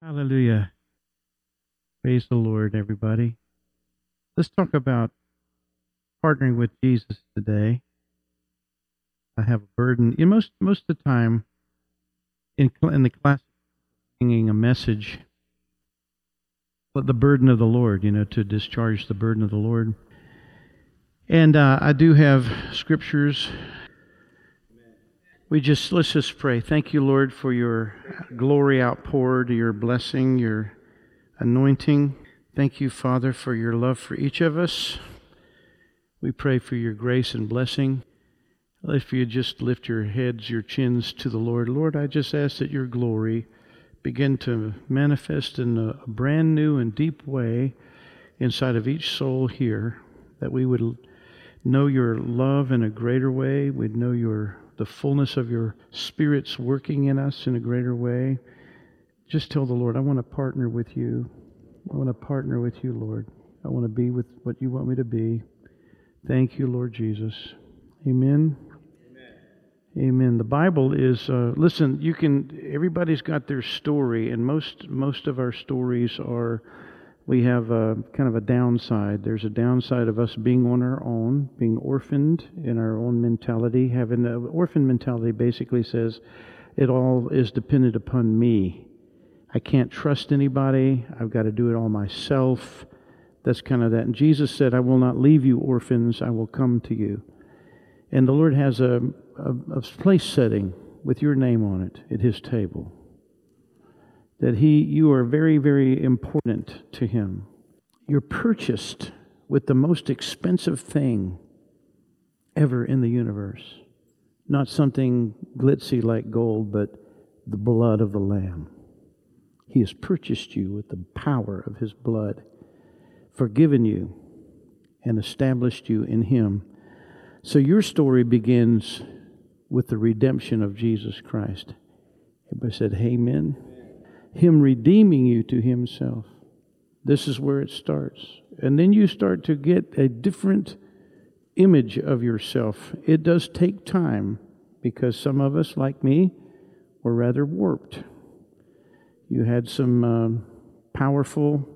Hallelujah. Praise the Lord, everybody. Let's talk about partnering with Jesus today. I have a burden. You know, most most of the time, in in the class, bringing a message, but the burden of the Lord. You know, to discharge the burden of the Lord. And uh, I do have scriptures. We just let's just pray. Thank you, Lord, for your glory outpoured, your blessing, your anointing. Thank you, Father, for your love for each of us. We pray for your grace and blessing. If you just lift your heads, your chins to the Lord, Lord, I just ask that your glory begin to manifest in a brand new and deep way inside of each soul here, that we would know your love in a greater way, we'd know your the fullness of your spirits working in us in a greater way. Just tell the Lord, I want to partner with you. I want to partner with you, Lord. I want to be with what you want me to be. Thank you, Lord Jesus. Amen. Amen. Amen. The Bible is uh, listen. You can. Everybody's got their story, and most most of our stories are. We have a, kind of a downside. There's a downside of us being on our own, being orphaned in our own mentality. Having an orphan mentality basically says it all is dependent upon me. I can't trust anybody. I've got to do it all myself. That's kind of that. And Jesus said, I will not leave you orphans, I will come to you. And the Lord has a, a, a place setting with your name on it at His table. That He, you are very, very important to Him. You're purchased with the most expensive thing ever in the universe. Not something glitzy like gold, but the blood of the Lamb. He has purchased you with the power of His blood, forgiven you, and established you in Him. So your story begins with the redemption of Jesus Christ. Everybody said, Amen. Him redeeming you to Himself. This is where it starts. And then you start to get a different image of yourself. It does take time because some of us, like me, were rather warped. You had some um, powerful,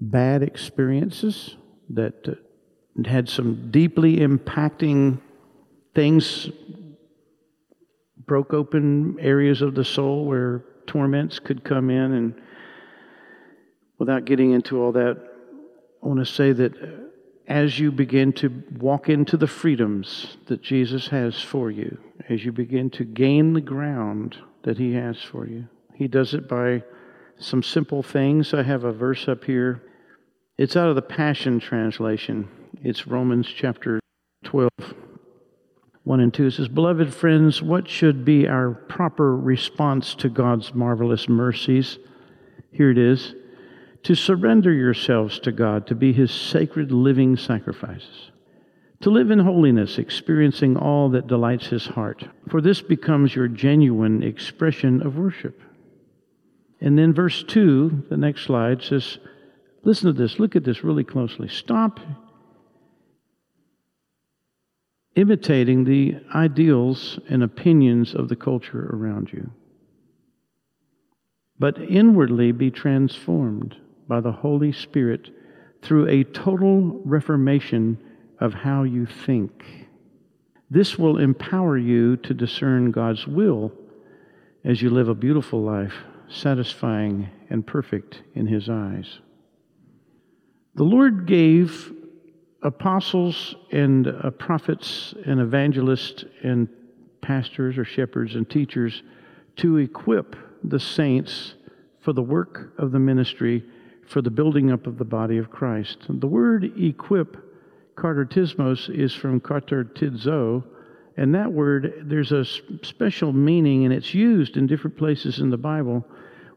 bad experiences that uh, had some deeply impacting things, broke open areas of the soul where torments could come in. And without getting into all that, I want to say that as you begin to walk into the freedoms that Jesus has for you, as you begin to gain the ground that He has for you, He does it by some simple things. I have a verse up here. It's out of the Passion Translation. It's Romans chapter 12, 1 and 2. Says, Beloved friends, what should be our proper response to God's marvelous mercies? Here it is to surrender yourselves to God, to be His sacred living sacrifices, to live in holiness, experiencing all that delights His heart. For this becomes your genuine expression of worship. And then verse 2, the next slide, says, Listen to this, look at this really closely. Stop imitating the ideals and opinions of the culture around you, but inwardly be transformed by the Holy Spirit through a total reformation of how you think. This will empower you to discern God's will as you live a beautiful life, satisfying and perfect in His eyes. The Lord gave apostles and uh, prophets and evangelists and pastors or shepherds and teachers to equip the saints for the work of the ministry for the building up of the body of Christ. The word equip, katartismos, is from katartizo, and that word, there's a special meaning, and it's used in different places in the Bible.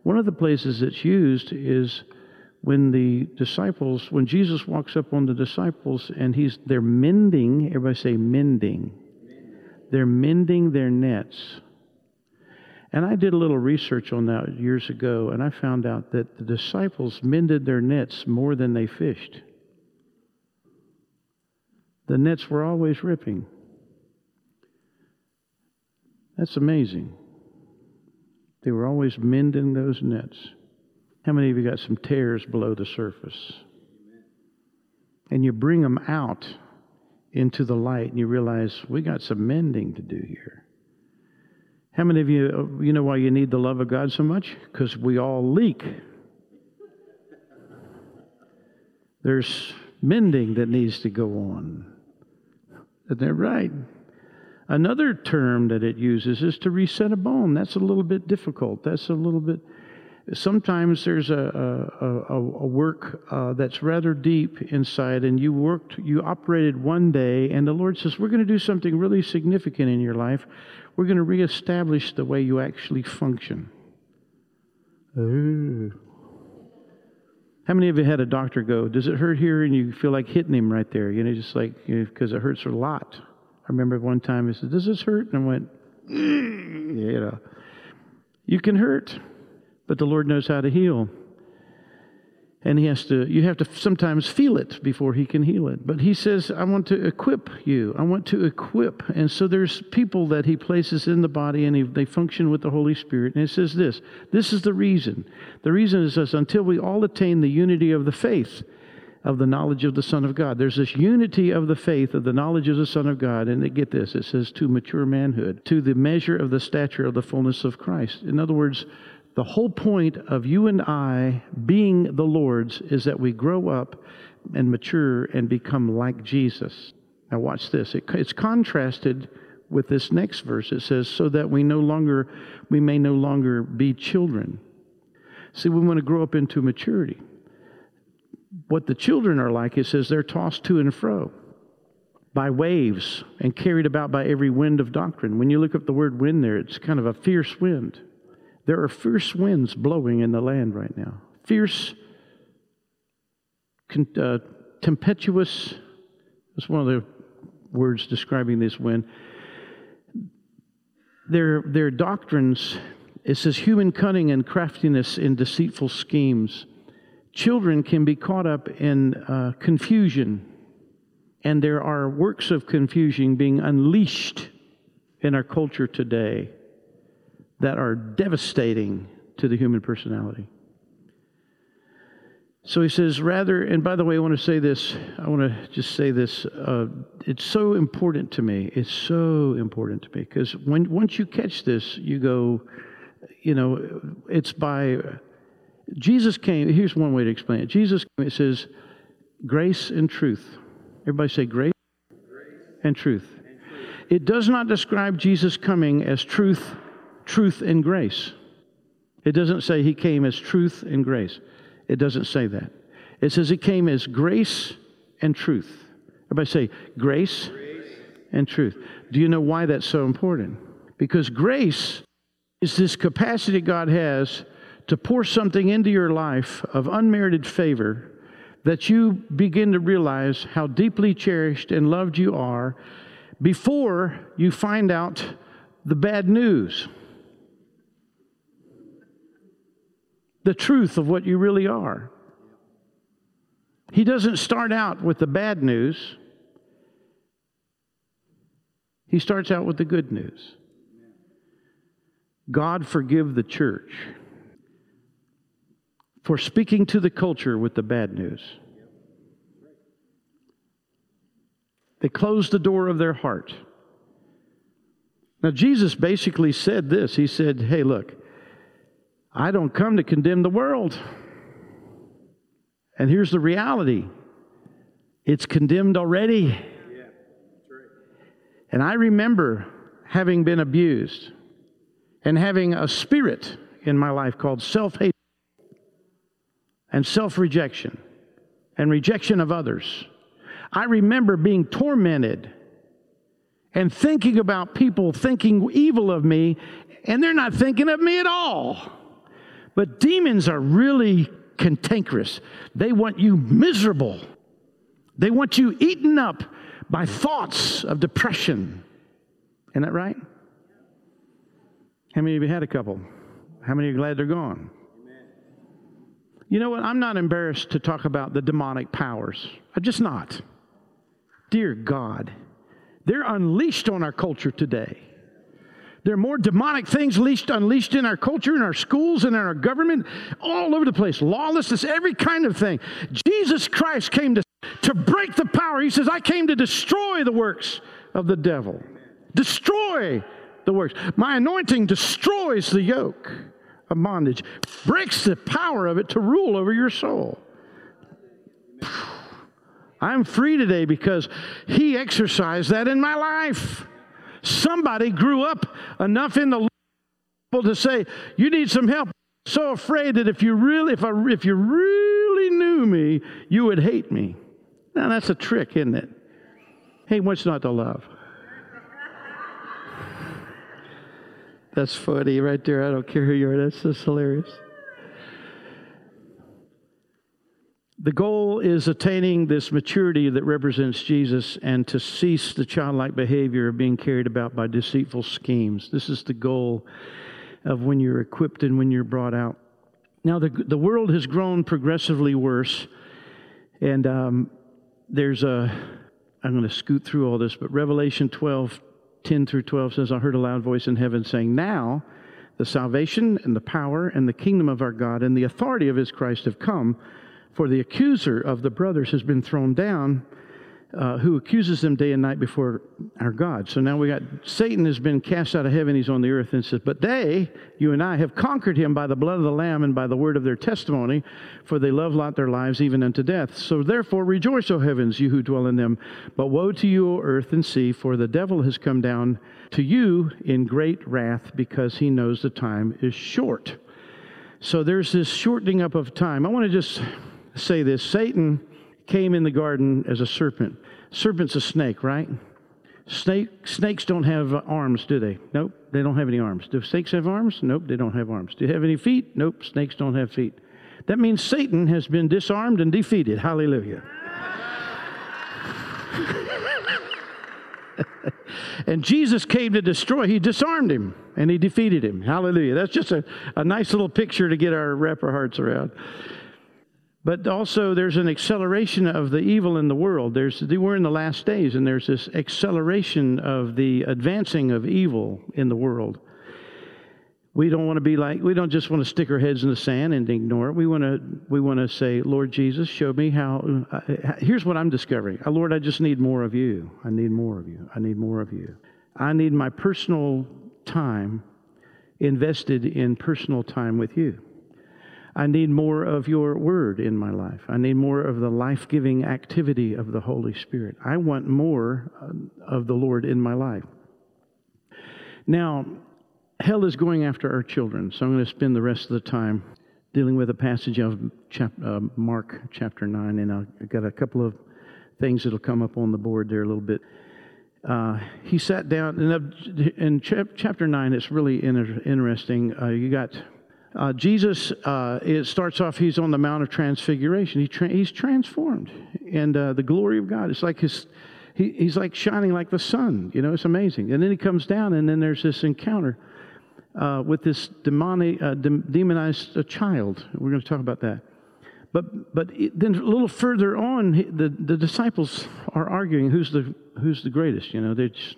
One of the places it's used is when the disciples, when Jesus walks up on the disciples and he's they're mending, everybody say mending. They're mending their nets. And I did a little research on that years ago, and I found out that the disciples mended their nets more than they fished. The nets were always ripping. That's amazing. They were always mending those nets. How many of you got some tears below the surface? And you bring them out into the light and you realize we got some mending to do here. How many of you, you know why you need the love of God so much? Because we all leak. There's mending that needs to go on. And they're right? Another term that it uses is to reset a bone. That's a little bit difficult. That's a little bit. Sometimes there's a, a, a, a work uh, that's rather deep inside, and you worked, you operated one day, and the Lord says, We're going to do something really significant in your life. We're going to reestablish the way you actually function. Ooh. How many of you had a doctor go, Does it hurt here? And you feel like hitting him right there, you know, just like, because you know, it hurts a lot. I remember one time he said, Does this hurt? And I went, mm, You know, you can hurt, but the Lord knows how to heal. And he has to, you have to sometimes feel it before he can heal it. But he says, I want to equip you. I want to equip. And so there's people that he places in the body and he, they function with the Holy Spirit. And it says this this is the reason. The reason is this until we all attain the unity of the faith of the knowledge of the Son of God. There's this unity of the faith of the knowledge of the Son of God. And they get this it says, to mature manhood, to the measure of the stature of the fullness of Christ. In other words, the whole point of you and I being the Lord's is that we grow up and mature and become like Jesus. Now, watch this. It, it's contrasted with this next verse. It says, "So that we no longer, we may no longer be children." See, we want to grow up into maturity what the children are like, it says they're tossed to and fro by waves and carried about by every wind of doctrine. When you look up the word wind there, it's kind of a fierce wind. There are fierce winds blowing in the land right now. Fierce, uh, tempestuous, that's one of the words describing this wind. Their, their doctrines, it says human cunning and craftiness in deceitful schemes children can be caught up in uh, confusion, and there are works of confusion being unleashed in our culture today that are devastating to the human personality. So he says, rather, and by the way, I want to say this, I want to just say this. Uh, it's so important to me. It's so important to me because when once you catch this, you go, you know, it's by Jesus came, here's one way to explain it. Jesus came, it says, grace and truth. Everybody say grace, grace. And, truth. and truth. It does not describe Jesus coming as truth, truth and grace. It doesn't say he came as truth and grace. It doesn't say that. It says he came as grace and truth. Everybody say grace, grace. and truth. Do you know why that's so important? Because grace is this capacity God has to pour something into your life of unmerited favor that you begin to realize how deeply cherished and loved you are before you find out the bad news. The truth of what you really are. He doesn't start out with the bad news. He starts out with the good news. God forgive the church for speaking to the culture with the bad news. They closed the door of their heart. Now, Jesus basically said this He said, Hey, look, I don't come to condemn the world. And here's the reality it's condemned already. And I remember having been abused and having a spirit in my life called self hate and self rejection and rejection of others. I remember being tormented and thinking about people thinking evil of me, and they're not thinking of me at all. But demons are really cantankerous. They want you miserable, they want you eaten up by thoughts of depression. Isn't that right? How many of you had a couple? How many are glad they're gone? You know what? I'm not embarrassed to talk about the demonic powers. I'm just not. Dear God, they're unleashed on our culture today. There are more demonic things unleashed, unleashed in our culture, in our schools, and in our government, all over the place. Lawlessness, every kind of thing. Jesus Christ came to, to break the power. He says, I came to destroy the works of the devil. Destroy the works. My anointing destroys the yoke of bondage, breaks the power of it to rule over your soul. I'm free today because He exercised that in my life. Somebody grew up enough in the world to say, "You need some help." So afraid that if you really, if I, if you really knew me, you would hate me. Now that's a trick, isn't it? Hey, what's not to love? That's funny right there. I don't care who you are. That's just hilarious. The goal is attaining this maturity that represents Jesus and to cease the childlike behavior of being carried about by deceitful schemes. This is the goal of when you're equipped and when you're brought out. Now, the, the world has grown progressively worse, and um, there's a, I'm going to scoot through all this, but Revelation 12 10 through 12 says, I heard a loud voice in heaven saying, Now the salvation and the power and the kingdom of our God and the authority of his Christ have come, for the accuser of the brothers has been thrown down uh, who accuses them day and night before our God. So now we got Satan has been cast out of heaven. He's on the earth and says, But they, you and I, have conquered him by the blood of the Lamb and by the word of their testimony, for they love not their lives even unto death. So therefore rejoice, O heavens, you who dwell in them. But woe to you, O earth and sea, for the devil has come down to you in great wrath because he knows the time is short. So there's this shortening up of time. I want to just say this Satan came in the garden as a serpent. Serpent's a snake, right? Snake, snakes don't have arms, do they? Nope, they don't have any arms. Do snakes have arms? Nope, they don't have arms. Do they have any feet? Nope, snakes don't have feet. That means Satan has been disarmed and defeated. Hallelujah. and Jesus came to destroy. He disarmed him and he defeated him. Hallelujah. That's just a, a nice little picture to get our wrap hearts around. But also, there's an acceleration of the evil in the world. There's, we're in the last days, and there's this acceleration of the advancing of evil in the world. We don't want to be like, we don't just want to stick our heads in the sand and ignore it. We want to, we want to say, Lord Jesus, show me how. Uh, here's what I'm discovering. Uh, Lord, I just need more of you. I need more of you. I need more of you. I need my personal time invested in personal time with you. I need more of your word in my life. I need more of the life giving activity of the Holy Spirit. I want more uh, of the Lord in my life. Now, hell is going after our children, so I'm going to spend the rest of the time dealing with a passage of chap, uh, Mark chapter 9, and I've got a couple of things that'll come up on the board there a little bit. Uh, he sat down, and in chapter 9, it's really interesting. Uh, you got uh, Jesus, uh, it starts off, he's on the Mount of Transfiguration. He tra- he's transformed. And uh, the glory of God, it's like his, he, he's like shining like the sun. You know, it's amazing. And then he comes down, and then there's this encounter uh, with this demonic, uh, de- demonized uh, child. We're going to talk about that. But, but it, then a little further on, the, the disciples are arguing who's the, who's the greatest. You know, they're just,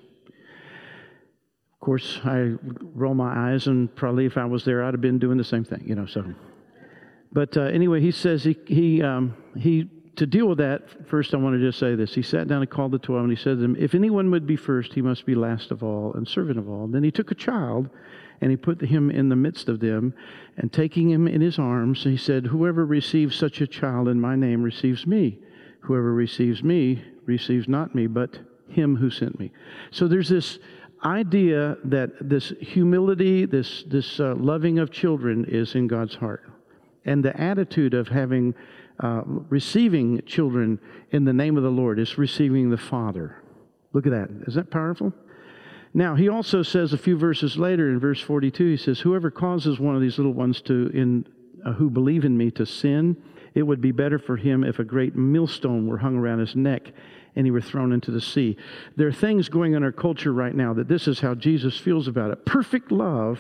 course, I roll my eyes, and probably if I was there, I'd have been doing the same thing, you know. So, but uh, anyway, he says he he um, he to deal with that. First, I want to just say this. He sat down and called the twelve, and he said to them, "If anyone would be first, he must be last of all and servant of all." Then he took a child, and he put him in the midst of them, and taking him in his arms, he said, "Whoever receives such a child in my name receives me. Whoever receives me receives not me, but." him who sent me. So there's this idea that this humility, this, this uh, loving of children is in God's heart. And the attitude of having, uh, receiving children in the name of the Lord is receiving the Father. Look at that. Is that powerful? Now, he also says a few verses later in verse 42, he says, Whoever causes one of these little ones to, in, uh, who believe in me to sin, it would be better for him if a great millstone were hung around his neck and he were thrown into the sea. There are things going on in our culture right now that this is how Jesus feels about it. Perfect love,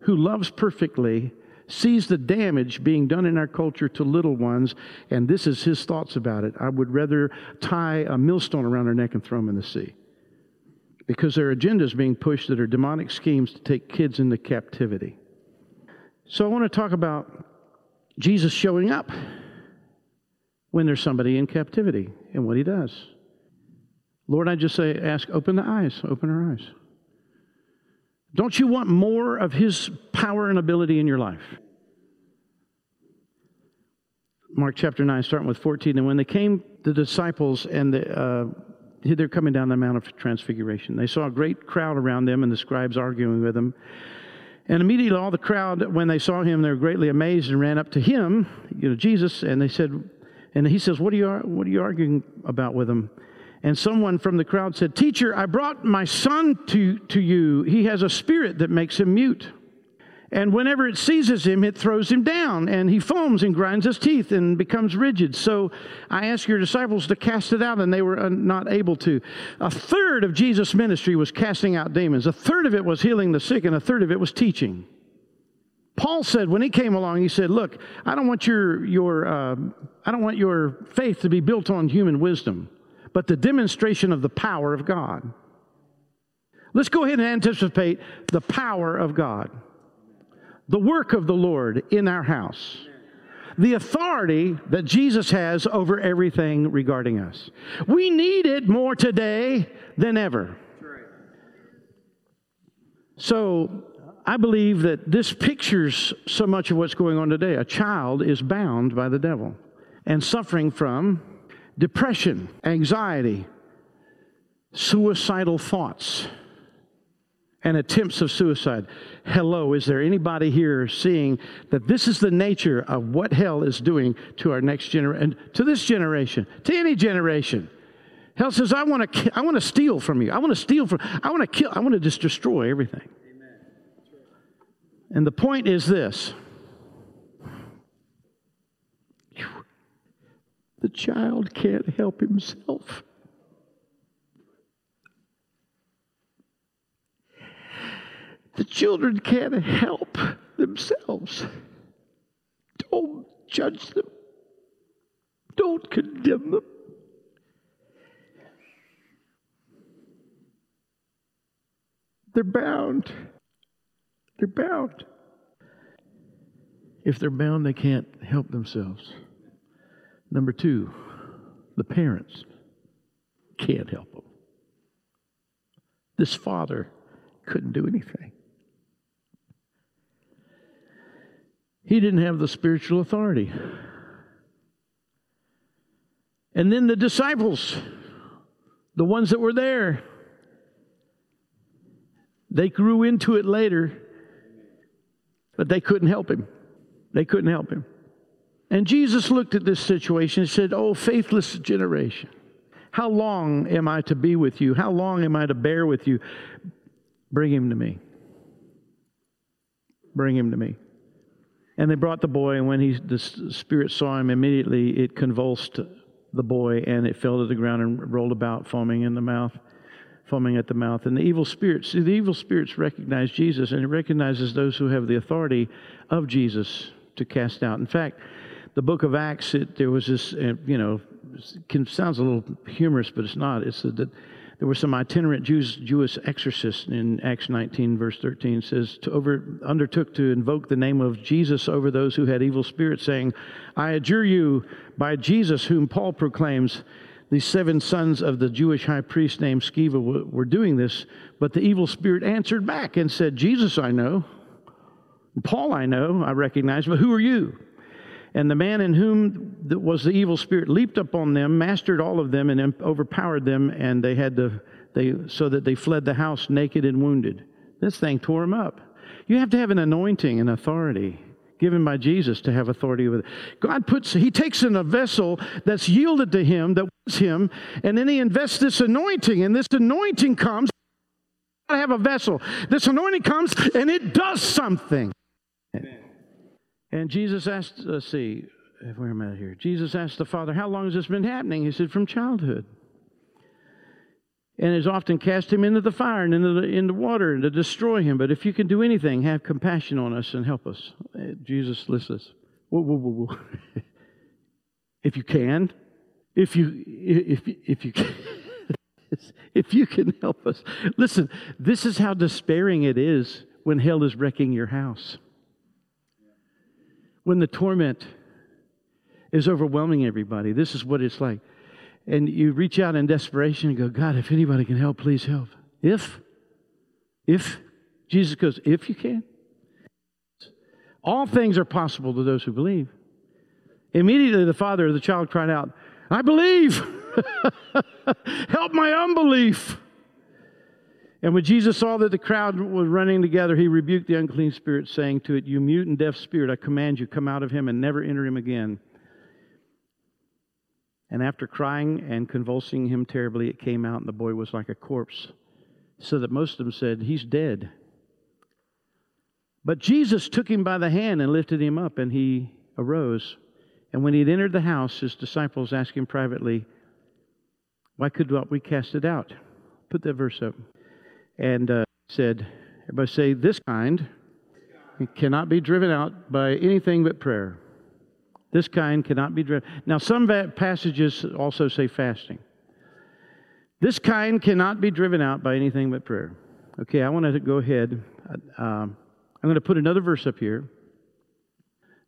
who loves perfectly, sees the damage being done in our culture to little ones, and this is his thoughts about it. I would rather tie a millstone around her neck and throw them in the sea. because there are agendas being pushed that are demonic schemes to take kids into captivity. So I want to talk about Jesus showing up when there's somebody in captivity and what he does. Lord, I just say, ask, open the eyes, open our eyes. Don't you want more of his power and ability in your life? Mark chapter 9, starting with 14. And when they came, the disciples, and the, uh, they're coming down the Mount of Transfiguration, they saw a great crowd around them and the scribes arguing with them. And immediately all the crowd, when they saw him, they were greatly amazed and ran up to him, you know, Jesus, and they said, and he says, What are you, what are you arguing about with him? And someone from the crowd said, Teacher, I brought my son to, to you. He has a spirit that makes him mute. And whenever it seizes him, it throws him down, and he foams and grinds his teeth and becomes rigid. So I asked your disciples to cast it out, and they were uh, not able to. A third of Jesus' ministry was casting out demons, a third of it was healing the sick, and a third of it was teaching. Paul said when he came along, he said, "Look, I don't want your your uh, I don't want your faith to be built on human wisdom, but the demonstration of the power of God." Let's go ahead and anticipate the power of God the work of the Lord in our house, the authority that Jesus has over everything regarding us. We need it more today than ever. So, I believe that this pictures so much of what's going on today. A child is bound by the devil and suffering from depression, anxiety, suicidal thoughts and attempts of suicide. Hello, is there anybody here seeing that this is the nature of what hell is doing to our next generation, to this generation, to any generation? Hell says, I want to, I want to steal from you. I want to steal from, I want to kill, I want to just destroy everything. And the point is this the child can't help himself. The children can't help themselves. Don't judge them. Don't condemn them. They're bound. They're bound. If they're bound, they can't help themselves. Number two, the parents can't help them. This father couldn't do anything. He didn't have the spiritual authority. And then the disciples, the ones that were there, they grew into it later, but they couldn't help him. They couldn't help him. And Jesus looked at this situation and said, Oh, faithless generation, how long am I to be with you? How long am I to bear with you? Bring him to me. Bring him to me. And they brought the boy, and when he, the spirit saw him, immediately it convulsed the boy, and it fell to the ground and rolled about, foaming in the mouth, foaming at the mouth. And the evil spirits, see, the evil spirits recognize Jesus, and it recognizes those who have the authority of Jesus to cast out. In fact, the book of Acts, it, there was this, uh, you know, can, sounds a little humorous, but it's not. It's that there were some itinerant Jews, Jewish exorcists in Acts 19, verse 13 says, to over, undertook to invoke the name of Jesus over those who had evil spirits, saying, I adjure you by Jesus, whom Paul proclaims, these seven sons of the Jewish high priest named Sceva were doing this. But the evil spirit answered back and said, Jesus I know, Paul I know, I recognize, but who are you? And the man in whom was the evil spirit leaped upon them, mastered all of them, and overpowered them, and they had to, they, so that they fled the house naked and wounded. This thing tore them up. You have to have an anointing and authority given by Jesus to have authority over it. God puts, He takes in a vessel that's yielded to Him, that was Him, and then He invests this anointing, and this anointing comes. I have a vessel. This anointing comes, and it does something. Amen. And Jesus asked, let's see, where am I here? Jesus asked the Father, How long has this been happening? He said, From childhood. And has often cast him into the fire and into the, into water and to destroy him. But if you can do anything, have compassion on us and help us. Uh, Jesus listens. Whoa, whoa, whoa, whoa. if you can, if you, if, if you can. if you can help us. Listen, this is how despairing it is when hell is wrecking your house. When the torment is overwhelming everybody, this is what it's like. And you reach out in desperation and go, God, if anybody can help, please help. If, if, Jesus goes, if you can. All things are possible to those who believe. Immediately the father of the child cried out, I believe. Help my unbelief. And when Jesus saw that the crowd was running together, he rebuked the unclean spirit, saying to it, You mute and deaf spirit, I command you, come out of him and never enter him again. And after crying and convulsing him terribly, it came out, and the boy was like a corpse, so that most of them said, He's dead. But Jesus took him by the hand and lifted him up, and he arose. And when he had entered the house, his disciples asked him privately, Why could not we cast it out? Put that verse up. And uh, said, Everybody say, This kind cannot be driven out by anything but prayer. This kind cannot be driven. Now, some passages also say fasting. This kind cannot be driven out by anything but prayer. Okay, I want to go ahead. Uh, I'm going to put another verse up here.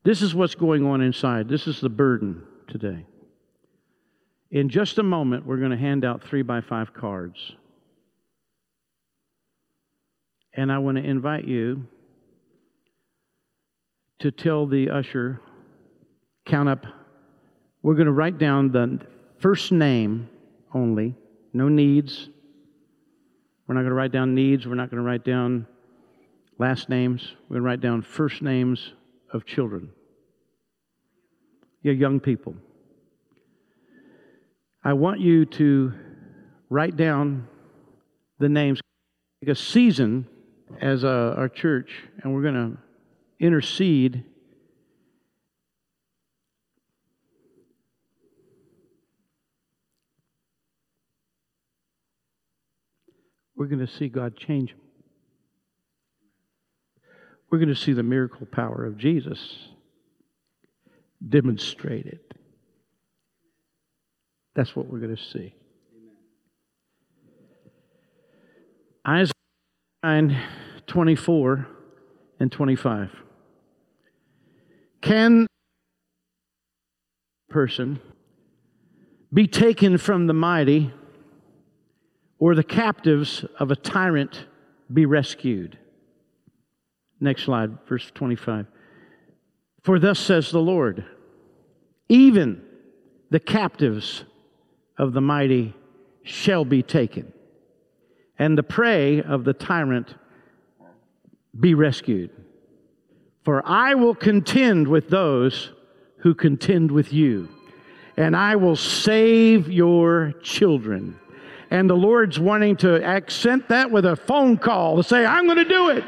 This is what's going on inside. This is the burden today. In just a moment, we're going to hand out three by five cards. And I want to invite you to tell the usher, count up. We're going to write down the first name only, no needs. We're not going to write down needs. We're not going to write down last names. We're going to write down first names of children. You young people. I want you to write down the names. Take a season as a, our church, and we're going to intercede. We're going to see God change them we're going to see the miracle power of Jesus demonstrated. That's what we're going to see. Isaiah 9, 24 and 25. Can person be taken from the mighty, or the captives of a tyrant be rescued? Next slide, verse 25. For thus says the Lord, even the captives of the mighty shall be taken, and the prey of the tyrant be rescued. For I will contend with those who contend with you, and I will save your children. And the Lord's wanting to accent that with a phone call to say, I'm going to do it.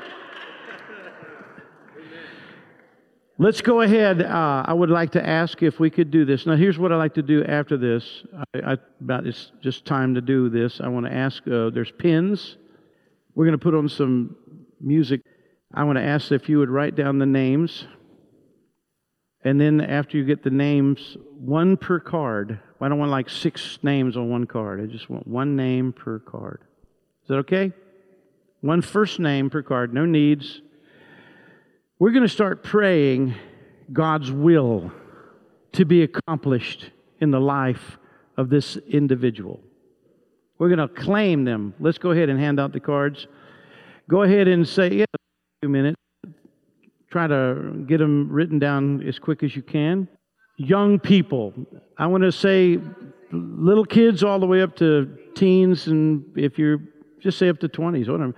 Let's go ahead. Uh, I would like to ask if we could do this. Now, here's what I like to do after this. I, I, about it's just time to do this. I want to ask. Uh, there's pins. We're going to put on some music. I want to ask if you would write down the names, and then after you get the names, one per card. I don't want like six names on one card. I just want one name per card. Is that okay? One first name per card. No needs. We're going to start praying God's will to be accomplished in the life of this individual. We're going to claim them. Let's go ahead and hand out the cards. Go ahead and say, a few minutes. Try to get them written down as quick as you can. Young people. I want to say little kids all the way up to teens, and if you're just say up to 20s, whatever.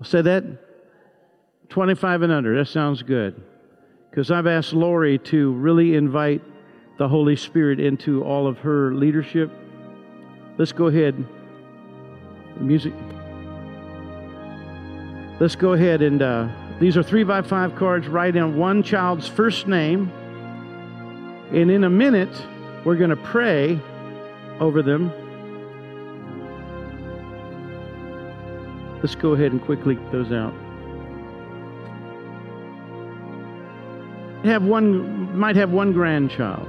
I'll say that 25 and under. That sounds good. Because I've asked Lori to really invite the Holy Spirit into all of her leadership. Let's go ahead. Music. Let's go ahead and uh, these are three by five cards. Write in one child's first name. And in a minute, we're going to pray over them. Let's go ahead and quickly get those out. have one might have one grandchild.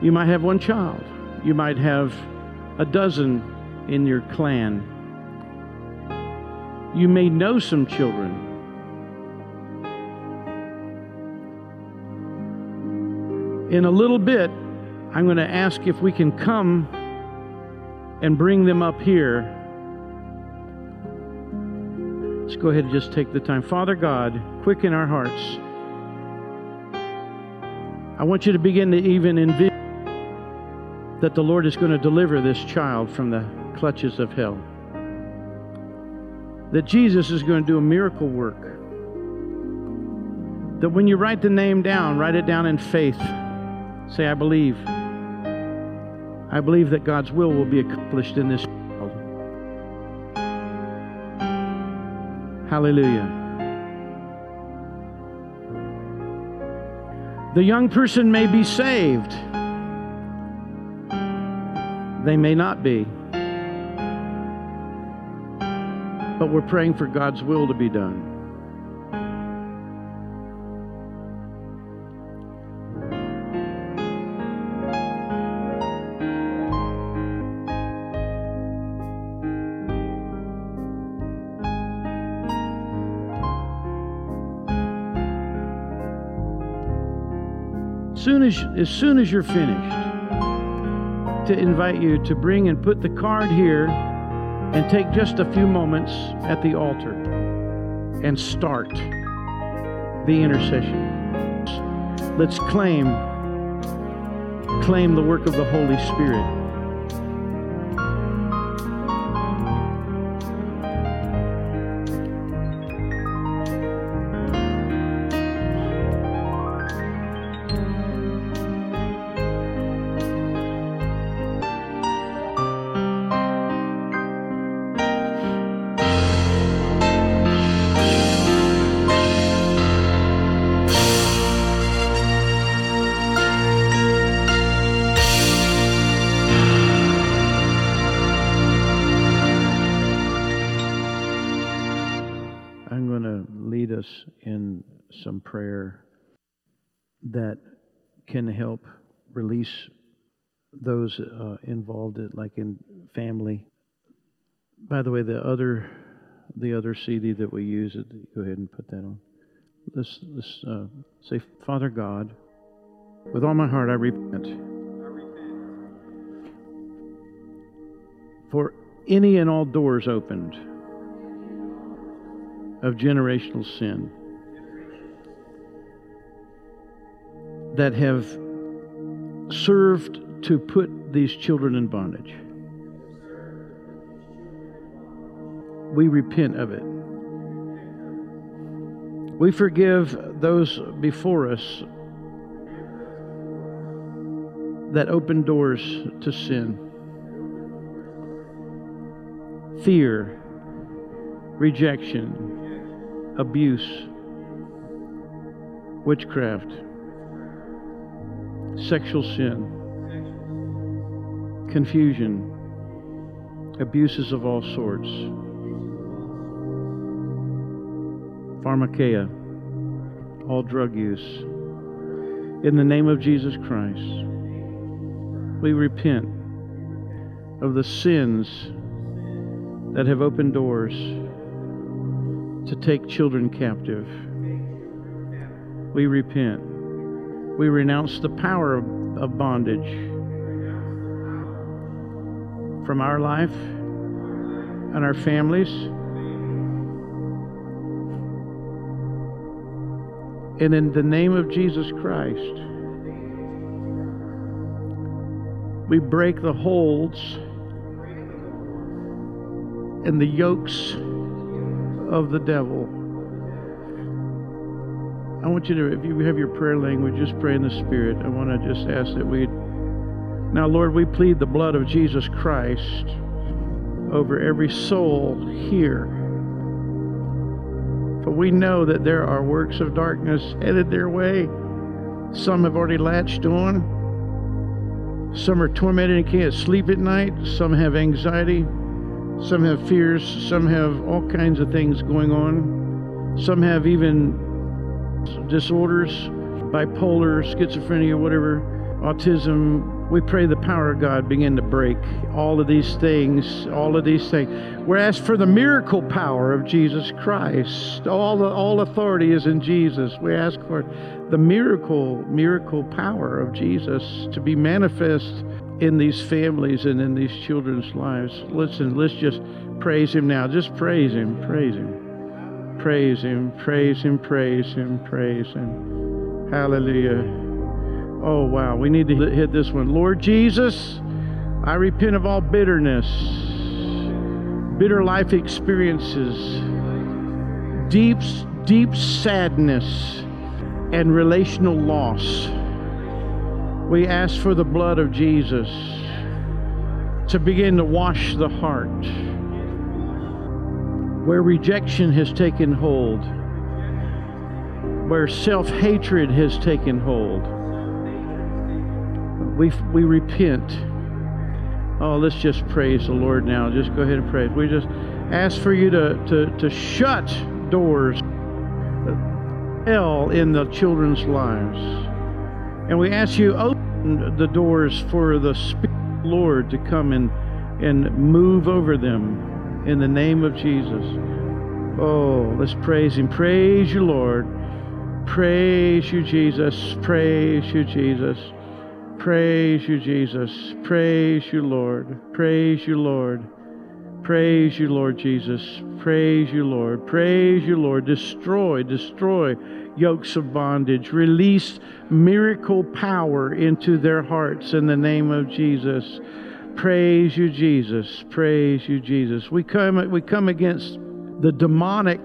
You might have one child. You might have a dozen in your clan. You may know some children. In a little bit, I'm going to ask if we can come and bring them up here. Let's go ahead and just take the time. Father God, quicken our hearts. I want you to begin to even envision that the Lord is going to deliver this child from the clutches of hell. That Jesus is going to do a miracle work. That when you write the name down, write it down in faith. Say, I believe. I believe that God's will will be accomplished in this child. Hallelujah. The young person may be saved. They may not be. But we're praying for God's will to be done. Soon as, as soon as you're finished, to invite you to bring and put the card here and take just a few moments at the altar and start the intercession. Let's claim claim the work of the Holy Spirit. Can help release those uh, involved, in, like in family. By the way, the other the other CD that we use, go ahead and put that on. Let's, let's uh, say, Father God, with all my heart I repent. I repent. For any and all doors opened of generational sin that have served to put these children in bondage. We repent of it. We forgive those before us that open doors to sin. Fear, rejection, abuse, witchcraft sexual sin, confusion, abuses of all sorts, pharmakeia, all drug use. In the name of Jesus Christ, we repent of the sins that have opened doors to take children captive. We repent we renounce the power of, bondage from our life and our families. And in the name of Jesus Christ, we break the holds and the yokes of the devil. I want you to, if you have your prayer language, just pray in the Spirit. I want to just ask that we. Now, Lord, we plead the blood of Jesus Christ over every soul here. For we know that there are works of darkness headed their way. Some have already latched on. Some are tormented and can't sleep at night. Some have anxiety. Some have fears. Some have all kinds of things going on. Some have even disorders, bipolar, schizophrenia, whatever. autism. We pray the power of God begin to break all of these things, all of these things. We're asked for the miracle power of Jesus Christ. All the, all authority is in Jesus. We ask for the miracle, miracle power of Jesus to be manifest in these families and in these children's lives. Listen, let's just praise him now. Just praise him, praise him. Praise him, praise him, praise him, praise him. Hallelujah. Oh, wow. We need to hit this one. Lord Jesus, I repent of all bitterness, bitter life experiences, deep, deep sadness, and relational loss. We ask for the blood of Jesus to begin to wash the heart where rejection has taken hold, where self hatred has taken hold we, we repent. Oh, let's just praise the Lord now. Just go ahead and praise. We just ask for you to, to, to shut doors hell in the children's lives. And we ask you open the doors for the Spirit of the Lord to come and, and move over them in the name of Jesus. Oh, let's praise Him. Praise you, Lord. Praise you, Jesus. Praise you, Jesus. Praise you, Jesus. Praise you, Lord. Praise you, Lord. Praise you, Lord Jesus. Praise you, Lord. Praise you, Lord. Destroy, destroy yokes of bondage. Release miracle power into their hearts in the name of Jesus. Praise you, Jesus. Praise you, Jesus. We come, we come against the demonic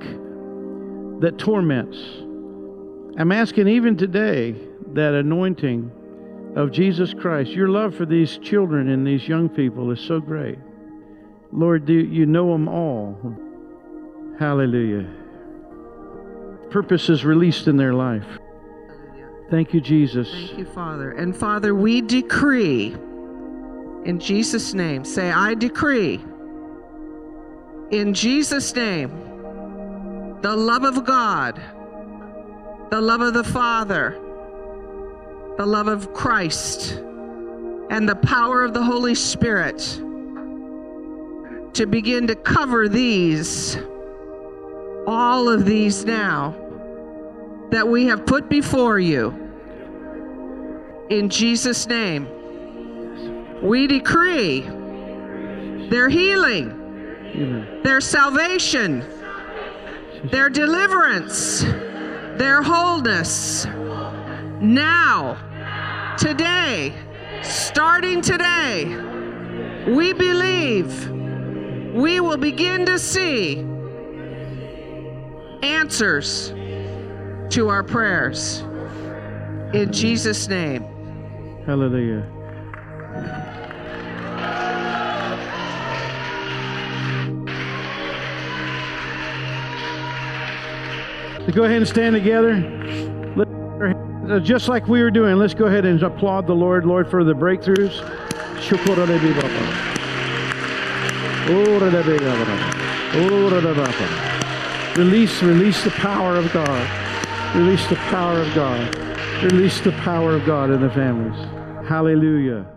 that torments. I'm asking even today that anointing of Jesus Christ. Your love for these children and these young people is so great. Lord, do you know them all? Hallelujah. Purpose is released in their life. Thank you, Jesus. Thank you, Father. And Father, we decree in Jesus' name, say, I decree in Jesus' name the love of God, the love of the Father, the love of Christ, and the power of the Holy Spirit to begin to cover these, all of these now, that we have put before you. In Jesus' name, we decree their healing, their salvation, their deliverance, their wholeness. Now, Today, starting today, we believe we will begin to see answers to our prayers. In Jesus' name. Hallelujah. Go ahead and stand together. Uh, just like we were doing, let's go ahead and applaud the Lord, Lord, for the breakthroughs. Release, release the power of God. Release the power of God. Release the power of God in the families. Hallelujah.